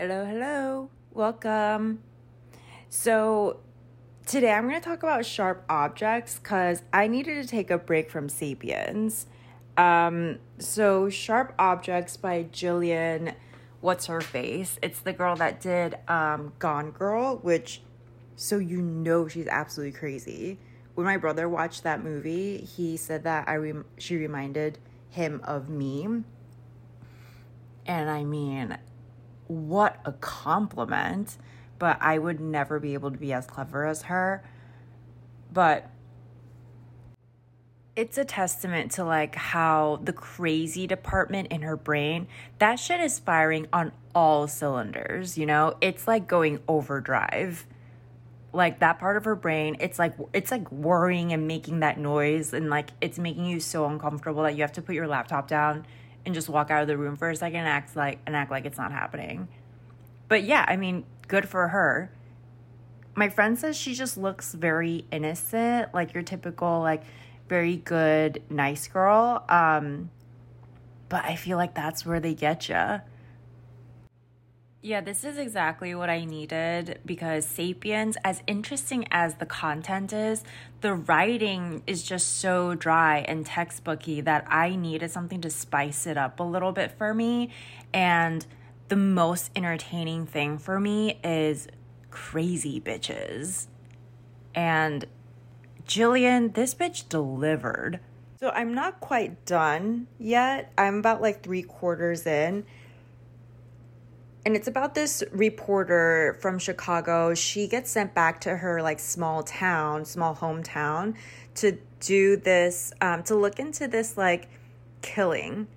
Hello, hello. Welcome. So, today I'm going to talk about sharp objects because I needed to take a break from Sapiens. Um, so, Sharp Objects by Gillian, what's her face? It's the girl that did um, Gone Girl, which, so you know she's absolutely crazy. When my brother watched that movie, he said that I rem- she reminded him of me. And I mean, what a compliment. But I would never be able to be as clever as her. But it's a testament to like how the crazy department in her brain that shit is firing on all cylinders you know it's like going overdrive like that part of her brain it's like it's like worrying and making that noise and like it's making you so uncomfortable that you have to put your laptop down and just walk out of the room for a second and act like and act like it's not happening but yeah, I mean, good for her. My friend says she just looks very innocent, like your typical, like, very good, nice girl. Um, but I feel like that's where they get you. Yeah, this is exactly what I needed because Sapiens, as interesting as the content is, the writing is just so dry and textbooky that I needed something to spice it up a little bit for me. And the most entertaining thing for me is crazy bitches. And Gillian, this bitch delivered. So I'm not quite done yet. I'm about like three quarters in. And it's about this reporter from Chicago. She gets sent back to her like small town, small hometown to do this, um, to look into this like killing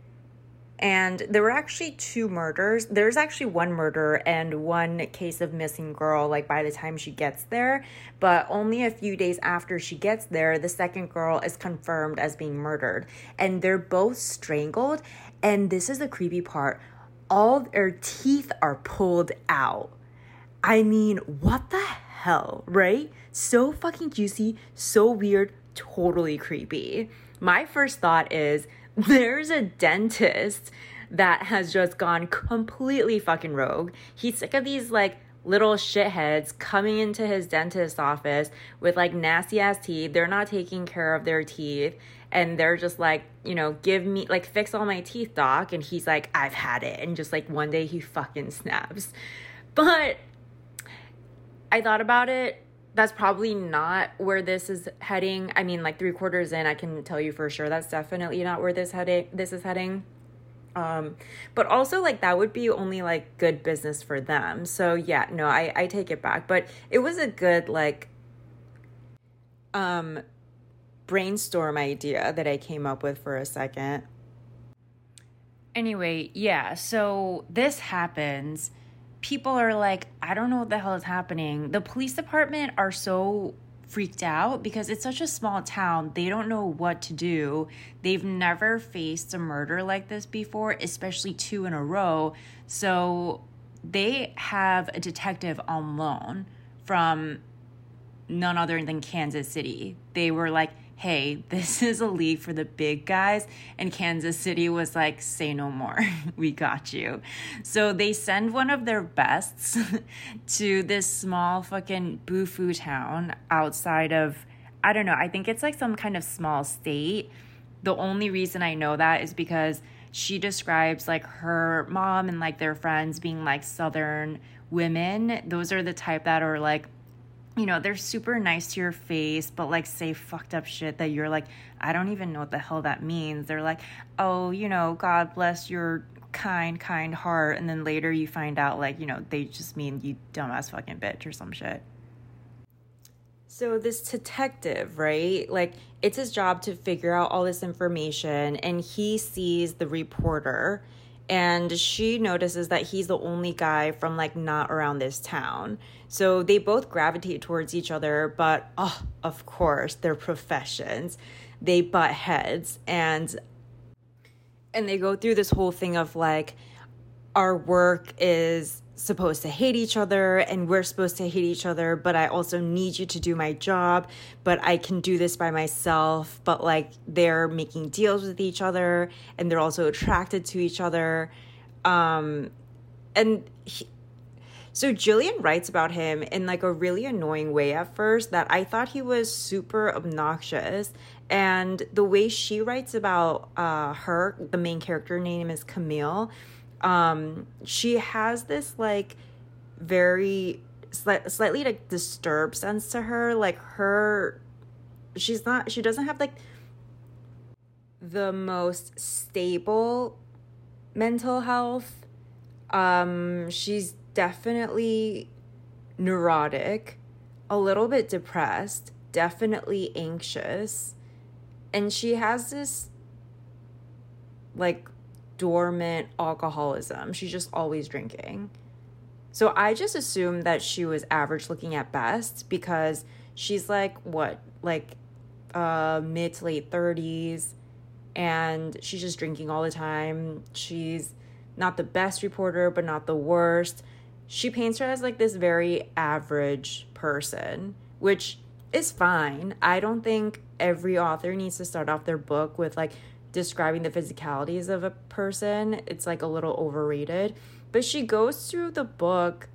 and there were actually two murders. There's actually one murder and one case of missing girl, like by the time she gets there. But only a few days after she gets there, the second girl is confirmed as being murdered. And they're both strangled. And this is the creepy part all their teeth are pulled out. I mean, what the hell, right? So fucking juicy, so weird, totally creepy. My first thought is, there's a dentist that has just gone completely fucking rogue. He's sick of these like little shitheads coming into his dentist office with like nasty ass teeth. They're not taking care of their teeth and they're just like, you know, give me like fix all my teeth, doc. And he's like, I've had it. And just like one day he fucking snaps. But I thought about it that's probably not where this is heading. I mean, like three quarters in, I can tell you for sure that's definitely not where this heading this is heading. Um, but also like that would be only like good business for them. So yeah, no, I I take it back. But it was a good like um brainstorm idea that I came up with for a second. Anyway, yeah, so this happens people are like, I don't know what the hell is happening. The police department are so freaked out because it's such a small town. They don't know what to do. They've never faced a murder like this before, especially two in a row. So they have a detective on loan from none other than Kansas City. They were like, hey, this is a league for the big guys. And Kansas City was like, say no more. we got you. So they send one of their bests to this small fucking bufu town outside of, I don't know, I think it's like some kind of small state. The only reason I know that is because she describes like her mom and like their friends being like southern women. Those are the type that are like you know, they're super nice to your face, but like say fucked up shit that you're like, I don't even know what the hell that means. They're like, oh, you know, God bless your kind, kind heart. And then later you find out, like, you know, they just mean you dumbass fucking bitch or some shit. So, this detective, right? Like, it's his job to figure out all this information, and he sees the reporter and she notices that he's the only guy from like not around this town. So they both gravitate towards each other, but oh, of course, their professions, they butt heads and and they go through this whole thing of like our work is supposed to hate each other and we're supposed to hate each other, but I also need you to do my job, but I can do this by myself. But like they're making deals with each other and they're also attracted to each other. Um, and he, So Gillian writes about him in like a really annoying way at first that I thought he was super obnoxious. And the way she writes about uh, her, the main character name is Camille. Um, she has this like very sli- slightly like disturbed sense to her. Like her, she's not. She doesn't have like the most stable mental health. Um, she's definitely neurotic, a little bit depressed, definitely anxious. And she has this like dormant alcoholism. She's just always drinking. So I just assumed that she was average looking at best because she's like what, like uh mid to late 30s and she's just drinking all the time. She's not the best reporter, but not the worst. She paints her as like this very average person, which is fine. I don't think every author needs to start off their book with like describing the physicalities of a person. It's like a little overrated. But she goes through the book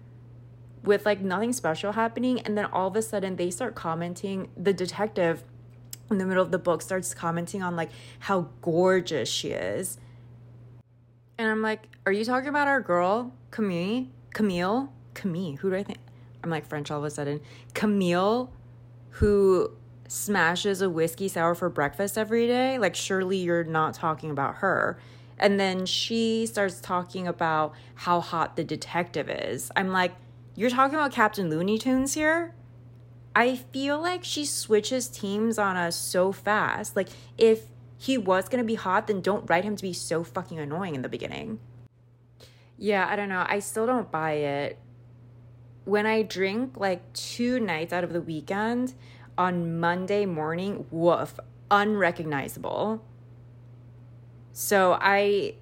with like nothing special happening and then all of a sudden they start commenting the detective in the middle of the book starts commenting on like how gorgeous she is. And I'm like, are you talking about our girl, Camille? Camille? Camille, who do I think? I'm like French all of a sudden. Camille, who smashes a whiskey sour for breakfast every day. Like, surely you're not talking about her. And then she starts talking about how hot the detective is. I'm like, you're talking about Captain Looney Tunes here? I feel like she switches teams on us so fast. Like, if he was gonna be hot, then don't write him to be so fucking annoying in the beginning. Yeah, I don't know. I still don't buy it. When I drink like two nights out of the weekend on Monday morning, woof, unrecognizable. So I,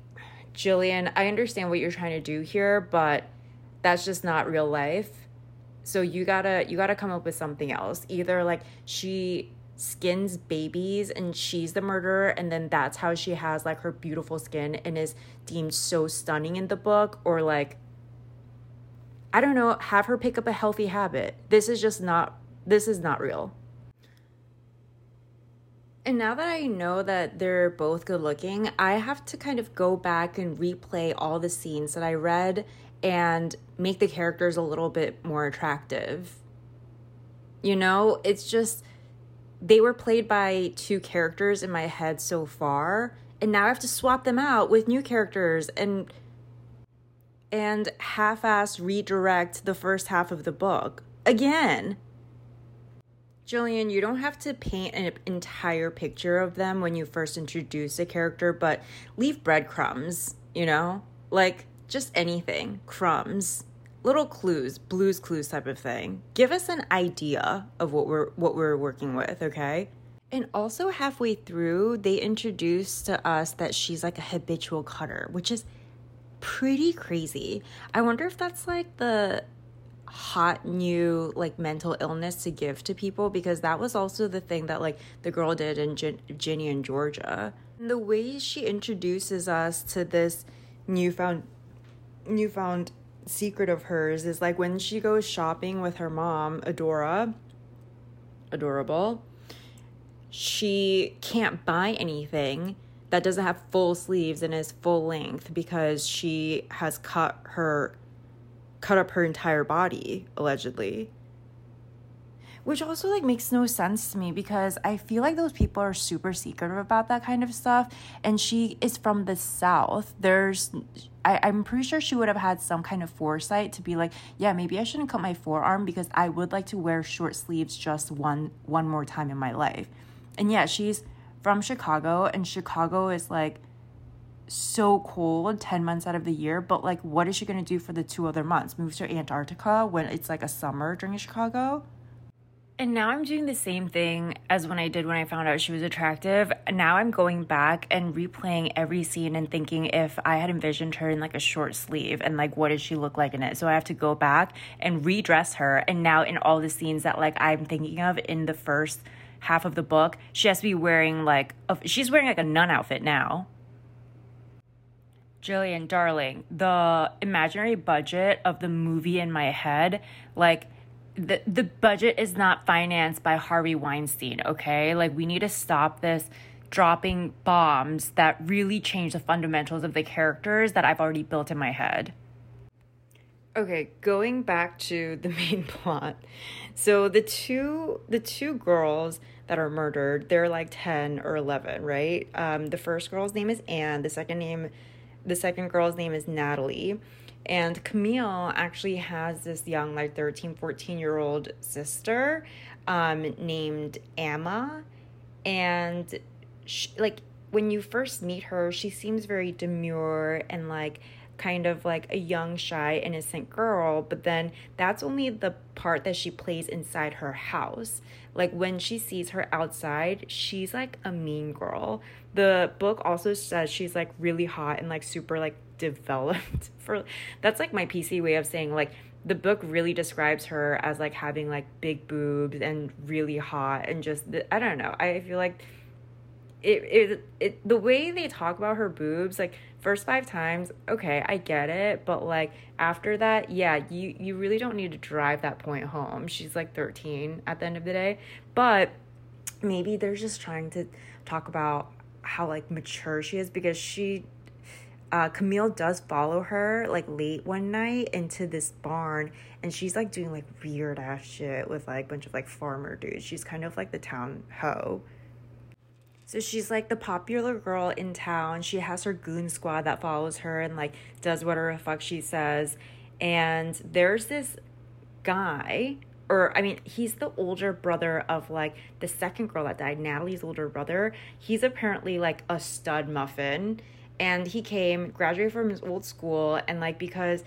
Gillian, I understand what you're trying to do here, but that's just not real life. So you gotta you gotta come up with something else. Either like she skins babies and she's the murderer and then that's how she has like her beautiful skin and is deemed so stunning in the book or like i don't know have her pick up a healthy habit. This is just not this is not real and now that I know that they're both good looking, I have to kind of go back and replay all the scenes that I read and make the characters a little bit more attractive. You know, it's just they were played by two characters in my head so far, and now I have to swap them out with new characters and and half-ass redirect the first half of the book again. Gillian, you don't have to paint an entire picture of them when you first introduce a character, but leave breadcrumbs, you know? Like just anything, crumbs, little clues, blues clues type of thing. Give us an idea of what we're what we're working with, okay? And also halfway through, they introduce to us that she's like a habitual cutter, which is pretty crazy. I wonder if that's like the hot new like mental illness to give to people because that was also the thing that like the girl did in Gin- Ginny and Georgia. And the way she introduces us to this newfound newfound secret of hers is like when she goes shopping with her mom, Adora, adorable, she can't buy anything that doesn't have full sleeves and is full length because she has cut her cut up her entire body allegedly which also like makes no sense to me because I feel like those people are super secretive about that kind of stuff. And she is from the South. There's, I, I'm pretty sure she would have had some kind of foresight to be like, yeah, maybe I shouldn't cut my forearm because I would like to wear short sleeves just one one more time in my life. And yeah, she's from Chicago, and Chicago is like so cold 10 months out of the year but like what is she going to do for the two other months move to antarctica when it's like a summer during chicago and now I'm doing the same thing as when I did when I found out she was attractive. Now I'm going back and replaying every scene and thinking if I had envisioned her in like a short sleeve and like what does she look like in it. So I have to go back and redress her. And now in all the scenes that like I'm thinking of in the first half of the book, she has to be wearing like a, she's wearing like a nun outfit now. Gillian, darling, the imaginary budget of the movie in my head, like the the budget is not financed by Harvey Weinstein, okay? Like we need to stop this dropping bombs that really change the fundamentals of the characters that I've already built in my head. Okay, going back to the main plot. So the two the two girls that are murdered, they're like 10 or 11, right? Um the first girl's name is Anne, the second name the second girl's name is Natalie. And Camille actually has this young, like 13, 14 year old sister um, named Emma. And she, like when you first meet her, she seems very demure and like kind of like a young, shy, innocent girl, but then that's only the part that she plays inside her house. Like when she sees her outside, she's like a mean girl. The book also says she's like really hot and like super like developed for that's like my PC way of saying like the book really describes her as like having like big boobs and really hot and just I don't know. I feel like it, it it the way they talk about her boobs like first five times okay i get it but like after that yeah you you really don't need to drive that point home she's like 13 at the end of the day but maybe they're just trying to talk about how like mature she is because she uh, Camille does follow her like late one night into this barn and she's like doing like weird ass shit with like a bunch of like farmer dudes. She's kind of like the town hoe. So she's like the popular girl in town. She has her goon squad that follows her and like does whatever the fuck she says. And there's this guy, or I mean, he's the older brother of like the second girl that died, Natalie's older brother. He's apparently like a stud muffin. And he came, graduated from his old school, and like because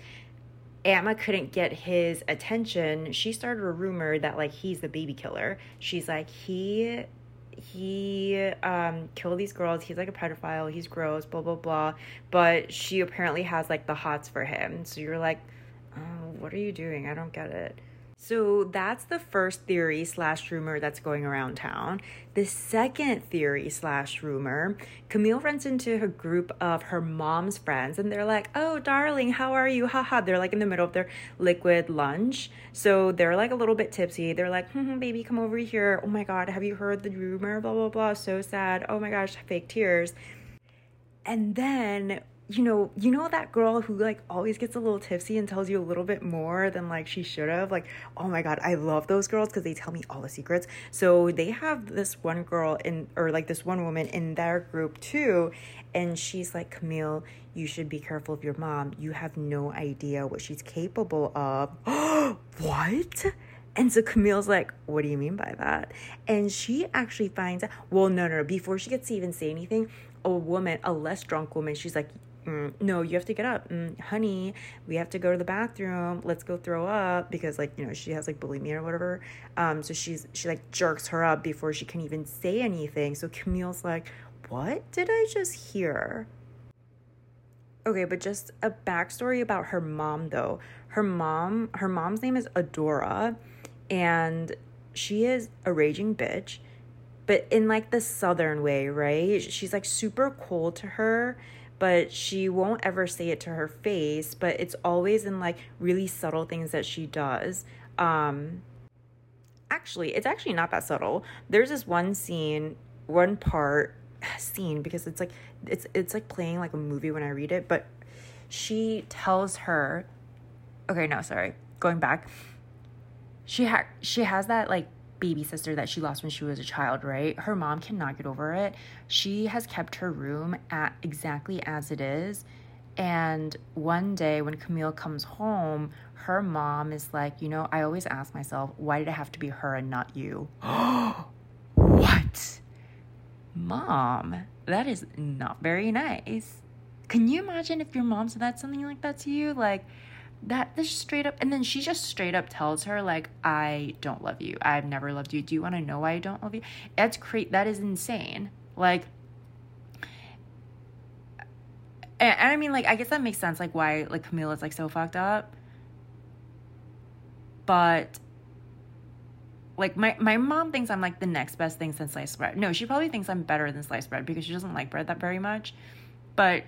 Emma couldn't get his attention, she started a rumor that like he's the baby killer. She's like, he he um killed these girls he's like a pedophile he's gross blah blah blah but she apparently has like the hots for him so you're like oh, what are you doing i don't get it so that's the first theory slash rumor that's going around town. The second theory slash rumor, Camille runs into her group of her mom's friends and they're like, oh, darling, how are you? Haha. They're like in the middle of their liquid lunch. So they're like a little bit tipsy. They're like, hmm, baby, come over here. Oh my God, have you heard the rumor? Blah, blah, blah. So sad. Oh my gosh, fake tears. And then you know, you know that girl who like always gets a little tipsy and tells you a little bit more than like she should have. Like, oh my god, I love those girls because they tell me all the secrets. So they have this one girl in or like this one woman in their group too, and she's like, Camille, you should be careful of your mom. You have no idea what she's capable of. what? And so Camille's like, What do you mean by that? And she actually finds out, well, no, no, no. Before she gets to even say anything, a woman, a less drunk woman, she's like, mm, no, you have to get up. Mm, honey, we have to go to the bathroom. Let's go throw up because like, you know, she has like bulimia or whatever. Um, so she's, she like jerks her up before she can even say anything. So Camille's like, what did I just hear? Okay, but just a backstory about her mom though. Her mom, her mom's name is Adora, and she is a raging bitch, but in like the southern way, right? She's like super cold to her but she won't ever say it to her face, but it's always in like really subtle things that she does. Um actually, it's actually not that subtle. There's this one scene, one part scene because it's like it's it's like playing like a movie when I read it, but she tells her Okay, no, sorry. Going back. She ha- she has that like baby sister that she lost when she was a child, right? Her mom cannot get over it. She has kept her room at exactly as it is. And one day when Camille comes home, her mom is like, You know, I always ask myself, why did it have to be her and not you? what? Mom, that is not very nice. Can you imagine if your mom said that something like that to you? Like, that this straight up and then she just straight up tells her like i don't love you. I've never loved you. Do you want to know why i don't love you? That's great that is insane. Like and, and i mean like i guess that makes sense like why like camilla's like so fucked up. But like my, my mom thinks i'm like the next best thing since sliced bread. No she probably thinks i'm better than sliced bread because she doesn't like bread that very much. But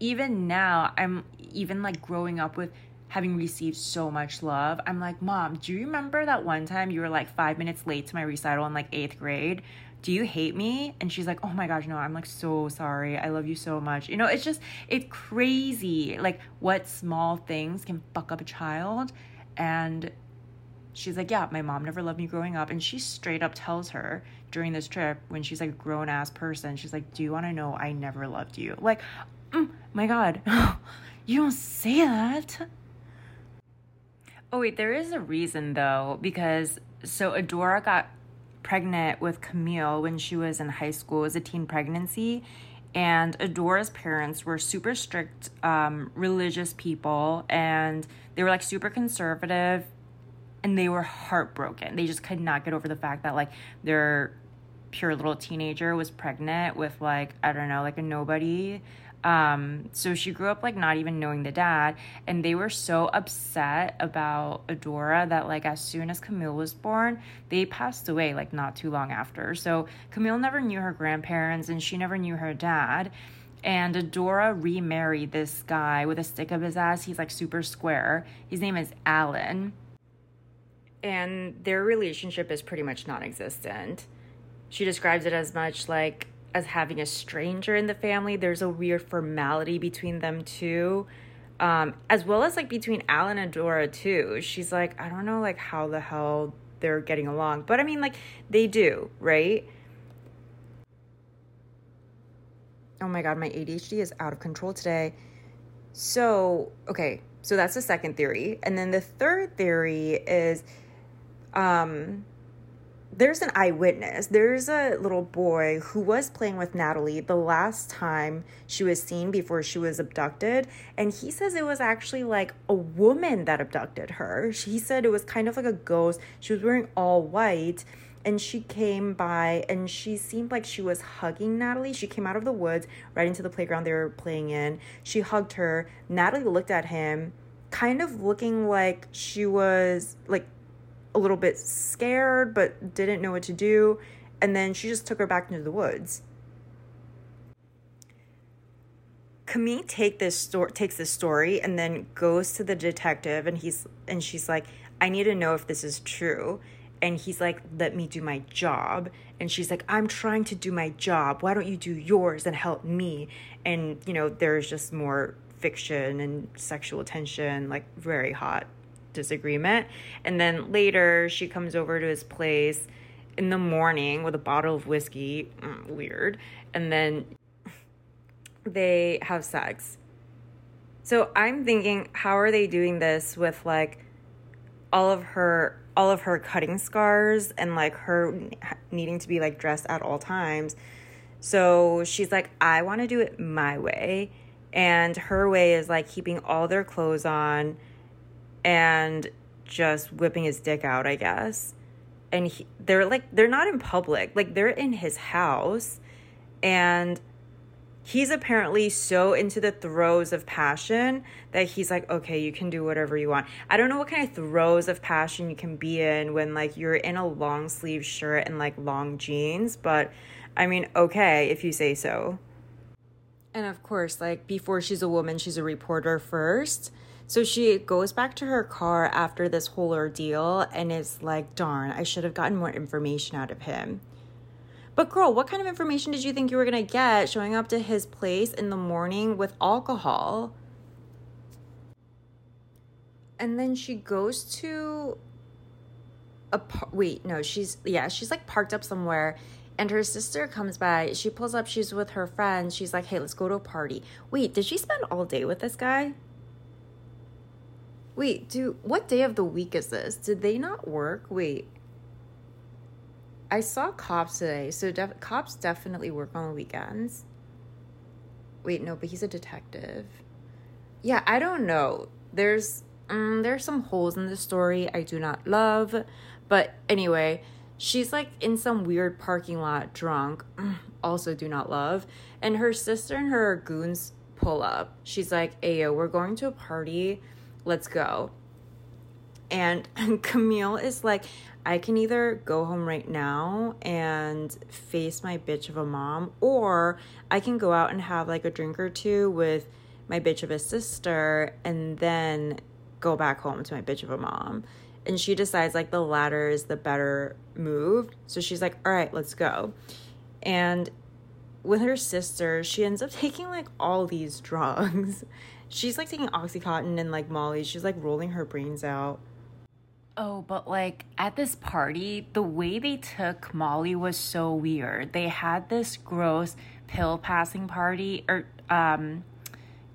even now, I'm even like growing up with having received so much love. I'm like, Mom, do you remember that one time you were like five minutes late to my recital in like eighth grade? Do you hate me? And she's like, Oh my gosh, no, I'm like so sorry. I love you so much. You know, it's just, it's crazy. Like, what small things can fuck up a child. And she's like, Yeah, my mom never loved me growing up. And she straight up tells her during this trip when she's like a grown ass person, she's like, Do you want to know I never loved you? Like, mm, my God, you don't say that. Oh, wait, there is a reason though, because so Adora got pregnant with Camille when she was in high school. It was a teen pregnancy. And Adora's parents were super strict um, religious people and they were like super conservative and they were heartbroken. They just could not get over the fact that like their pure little teenager was pregnant with like, I don't know, like a nobody um, so she grew up like not even knowing the dad, and they were so upset about Adora that like as soon as Camille was born, they passed away like not too long after. So Camille never knew her grandparents, and she never knew her dad. And Adora remarried this guy with a stick up his ass. He's like super square. His name is Alan. And their relationship is pretty much non existent. She describes it as much like as having a stranger in the family. There's a weird formality between them too. Um, as well as like between Alan and Dora too. She's like, I don't know like how the hell they're getting along. But I mean like they do, right? Oh my god, my ADHD is out of control today. So, okay, so that's the second theory. And then the third theory is um there's an eyewitness. There's a little boy who was playing with Natalie the last time she was seen before she was abducted. And he says it was actually like a woman that abducted her. He said it was kind of like a ghost. She was wearing all white and she came by and she seemed like she was hugging Natalie. She came out of the woods right into the playground they were playing in. She hugged her. Natalie looked at him, kind of looking like she was like a little bit scared but didn't know what to do. And then she just took her back into the woods. Camille take this story takes this story and then goes to the detective and he's and she's like I need to know if this is true. And he's like let me do my job. And she's like I'm trying to do my job. Why don't you do yours and help me? And you know there's just more fiction and sexual tension like very hot disagreement. And then later, she comes over to his place in the morning with a bottle of whiskey. Mm, weird. And then they have sex. So I'm thinking, how are they doing this with like all of her all of her cutting scars and like her needing to be like dressed at all times. So she's like, I want to do it my way. And her way is like keeping all their clothes on and just whipping his dick out, I guess. And he, they're like, they're not in public, like, they're in his house. And he's apparently so into the throes of passion that he's like, okay, you can do whatever you want. I don't know what kind of throes of passion you can be in when, like, you're in a long sleeve shirt and, like, long jeans, but I mean, okay, if you say so. And of course, like, before she's a woman, she's a reporter first. So she goes back to her car after this whole ordeal and is like, darn, I should have gotten more information out of him. But girl, what kind of information did you think you were gonna get showing up to his place in the morning with alcohol? And then she goes to a par- wait, no, she's yeah, she's like parked up somewhere and her sister comes by. She pulls up, she's with her friends. She's like, "Hey, let's go to a party." Wait, did she spend all day with this guy? Wait, do what day of the week is this? Did they not work? Wait. I saw cops today, so def- cops definitely work on the weekends. Wait, no, but he's a detective. Yeah, I don't know. There's um, there's some holes in the story I do not love, but anyway, she's like in some weird parking lot drunk, also do not love, and her sister and her goons pull up. She's like, "Ayo, we're going to a party." Let's go. And Camille is like, I can either go home right now and face my bitch of a mom, or I can go out and have like a drink or two with my bitch of a sister and then go back home to my bitch of a mom. And she decides like the latter is the better move. So she's like, all right, let's go. And with her sister, she ends up taking like all these drugs. She's like taking Oxycontin and like Molly. She's like rolling her brains out. Oh, but like at this party, the way they took Molly was so weird. They had this gross pill passing party or um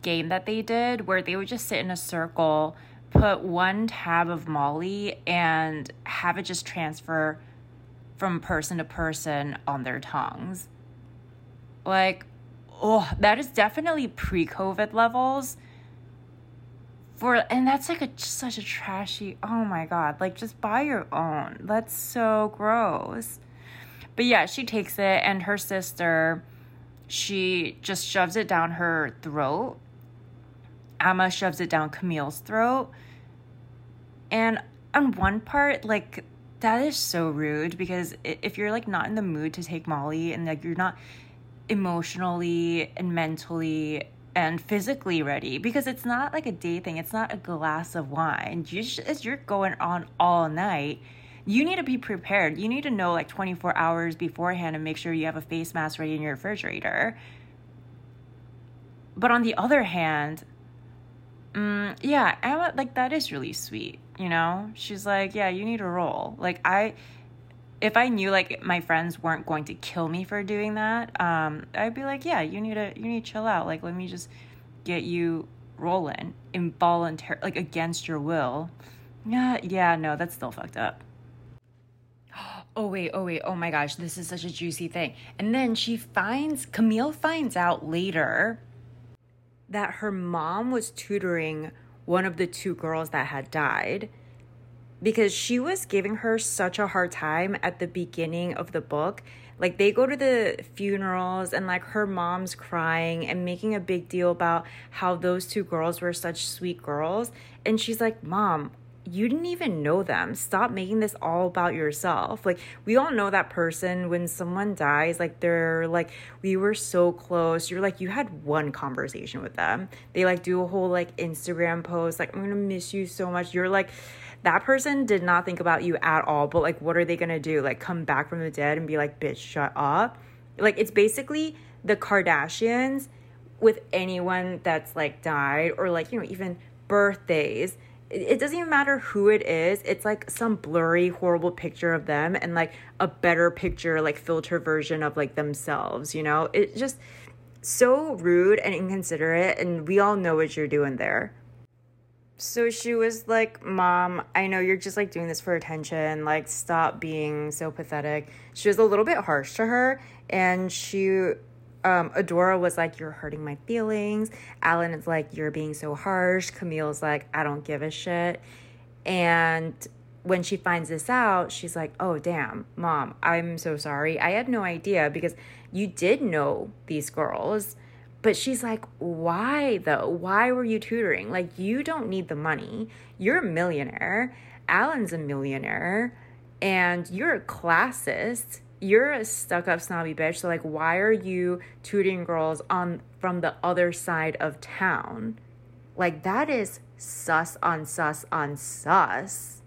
game that they did where they would just sit in a circle, put one tab of Molly and have it just transfer from person to person on their tongues. Like, oh, that is definitely pre COVID levels. For and that's like a such a trashy. Oh my god! Like just buy your own. That's so gross. But yeah, she takes it, and her sister, she just shoves it down her throat. Emma shoves it down Camille's throat. And on one part, like that is so rude because if you're like not in the mood to take Molly and like you're not emotionally and mentally and physically ready because it's not like a day thing. It's not a glass of wine. Just, as you're going on all night, you need to be prepared. You need to know like 24 hours beforehand and make sure you have a face mask ready in your refrigerator. But on the other hand, mm, yeah, Emma, like that is really sweet. You know, she's like, yeah, you need a roll. Like I, if I knew like my friends weren't going to kill me for doing that, um, I'd be like, yeah, you need to you need to chill out. Like, let me just get you rolling involuntary, like against your will. Yeah, yeah, no, that's still fucked up. Oh wait, oh wait, oh my gosh, this is such a juicy thing. And then she finds Camille finds out later that her mom was tutoring one of the two girls that had died because she was giving her such a hard time at the beginning of the book. Like they go to the funerals and like her mom's crying and making a big deal about how those two girls were such sweet girls and she's like, "Mom, you didn't even know them. Stop making this all about yourself. Like, we all know that person when someone dies, like, they're like, we were so close. You're like, you had one conversation with them. They like do a whole like Instagram post, like, I'm gonna miss you so much. You're like, that person did not think about you at all. But like, what are they gonna do? Like, come back from the dead and be like, bitch, shut up? Like, it's basically the Kardashians with anyone that's like died or like, you know, even birthdays it doesn't even matter who it is. It's like some blurry, horrible picture of them and like a better picture, like filter version of like themselves, you know? It's just so rude and inconsiderate. And we all know what you're doing there. So she was like, Mom, I know you're just like doing this for attention. Like, stop being so pathetic. She was a little bit harsh to her. And she um, Adora was like, You're hurting my feelings. Alan is like, You're being so harsh. Camille's like, I don't give a shit. And when she finds this out, she's like, Oh, damn, mom, I'm so sorry. I had no idea because you did know these girls. But she's like, Why though? Why were you tutoring? Like, you don't need the money. You're a millionaire. Alan's a millionaire. And you're a classist you're a stuck up snobby bitch so like why are you tutoring girls on from the other side of town like that is sus on sus on sus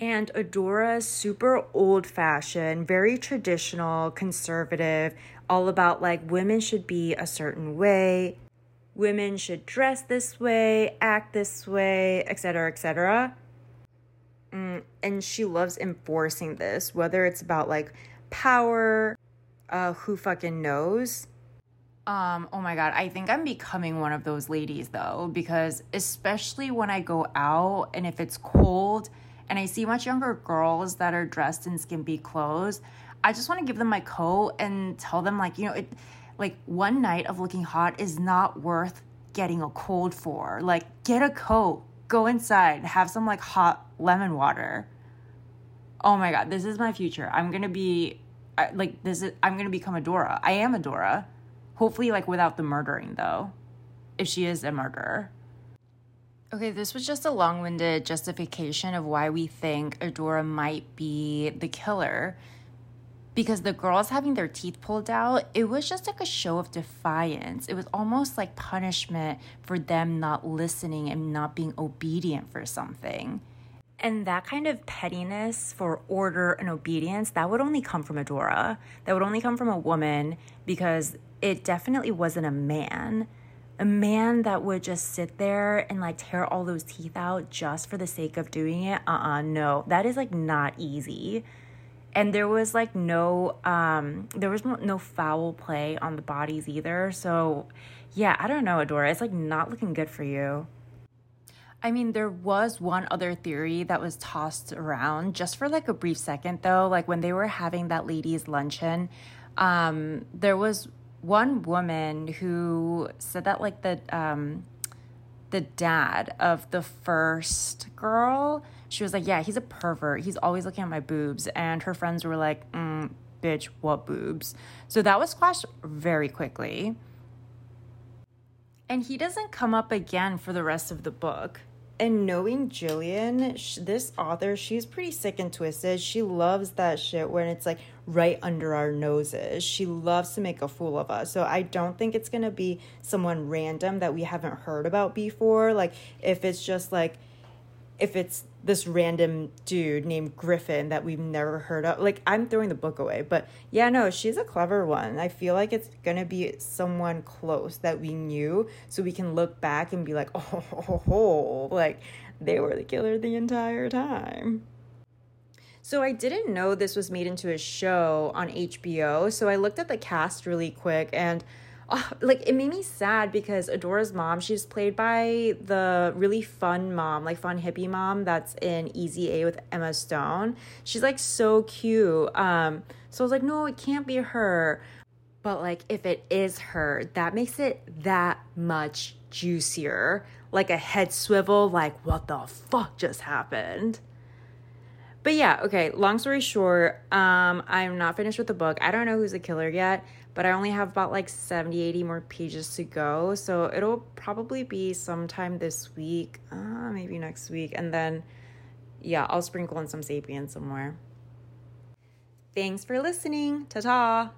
and Adora super old fashioned, very traditional, conservative, all about like women should be a certain way, women should dress this way, act this way, etc., etc. Mm, and she loves enforcing this, whether it's about like power, uh, who fucking knows. Um, oh my god, I think I'm becoming one of those ladies though, because especially when I go out and if it's cold and I see much younger girls that are dressed in skimpy clothes, I just want to give them my coat and tell them like, you know, it like one night of looking hot is not worth getting a cold for. Like get a coat, go inside, have some like hot lemon water. Oh my god, this is my future. I'm gonna be like this is I'm gonna become Adora. I am Adora. Hopefully, like without the murdering though, if she is a murderer. Okay, this was just a long winded justification of why we think Adora might be the killer. Because the girls having their teeth pulled out, it was just like a show of defiance. It was almost like punishment for them not listening and not being obedient for something. And that kind of pettiness for order and obedience, that would only come from Adora. That would only come from a woman because it definitely wasn't a man. A man that would just sit there and like tear all those teeth out just for the sake of doing it. Uh uh no. That is like not easy. And there was like no um there was no foul play on the bodies either. So yeah, I don't know, Adora. It's like not looking good for you. I mean, there was one other theory that was tossed around just for like a brief second, though. Like when they were having that ladies' luncheon, um, there was one woman who said that like the um, the dad of the first girl, she was like, "Yeah, he's a pervert. He's always looking at my boobs," and her friends were like, mm, "Bitch, what boobs?" So that was squashed very quickly. And he doesn't come up again for the rest of the book and knowing Gillian, sh- this author, she's pretty sick and twisted. She loves that shit when it's like right under our noses. She loves to make a fool of us. So I don't think it's gonna be someone random that we haven't heard about before. Like if it's just like if it's this random dude named Griffin that we've never heard of. Like, I'm throwing the book away. But yeah, no, she's a clever one. I feel like it's to be someone close that we knew so we can look back and be like, oh, ho, ho, ho. like they were the killer the entire time. So I didn't know this was made into a show on HBO. So I looked at the cast really quick and like it made me sad because Adora's mom, she's played by the really fun mom, like fun hippie mom that's in Easy A with Emma Stone. She's like so cute. Um, so I was like, no, it can't be her. But like if it is her, that makes it that much juicier. Like a head swivel, like what the fuck just happened? But yeah, okay, long story short, um, I'm not finished with the book. I don't know who's the killer yet but I only have about like 70, 80 more pages to go. So it'll probably be sometime this week, uh, maybe next week. And then, yeah, I'll sprinkle in some Sapien somewhere. Thanks for listening. Ta ta.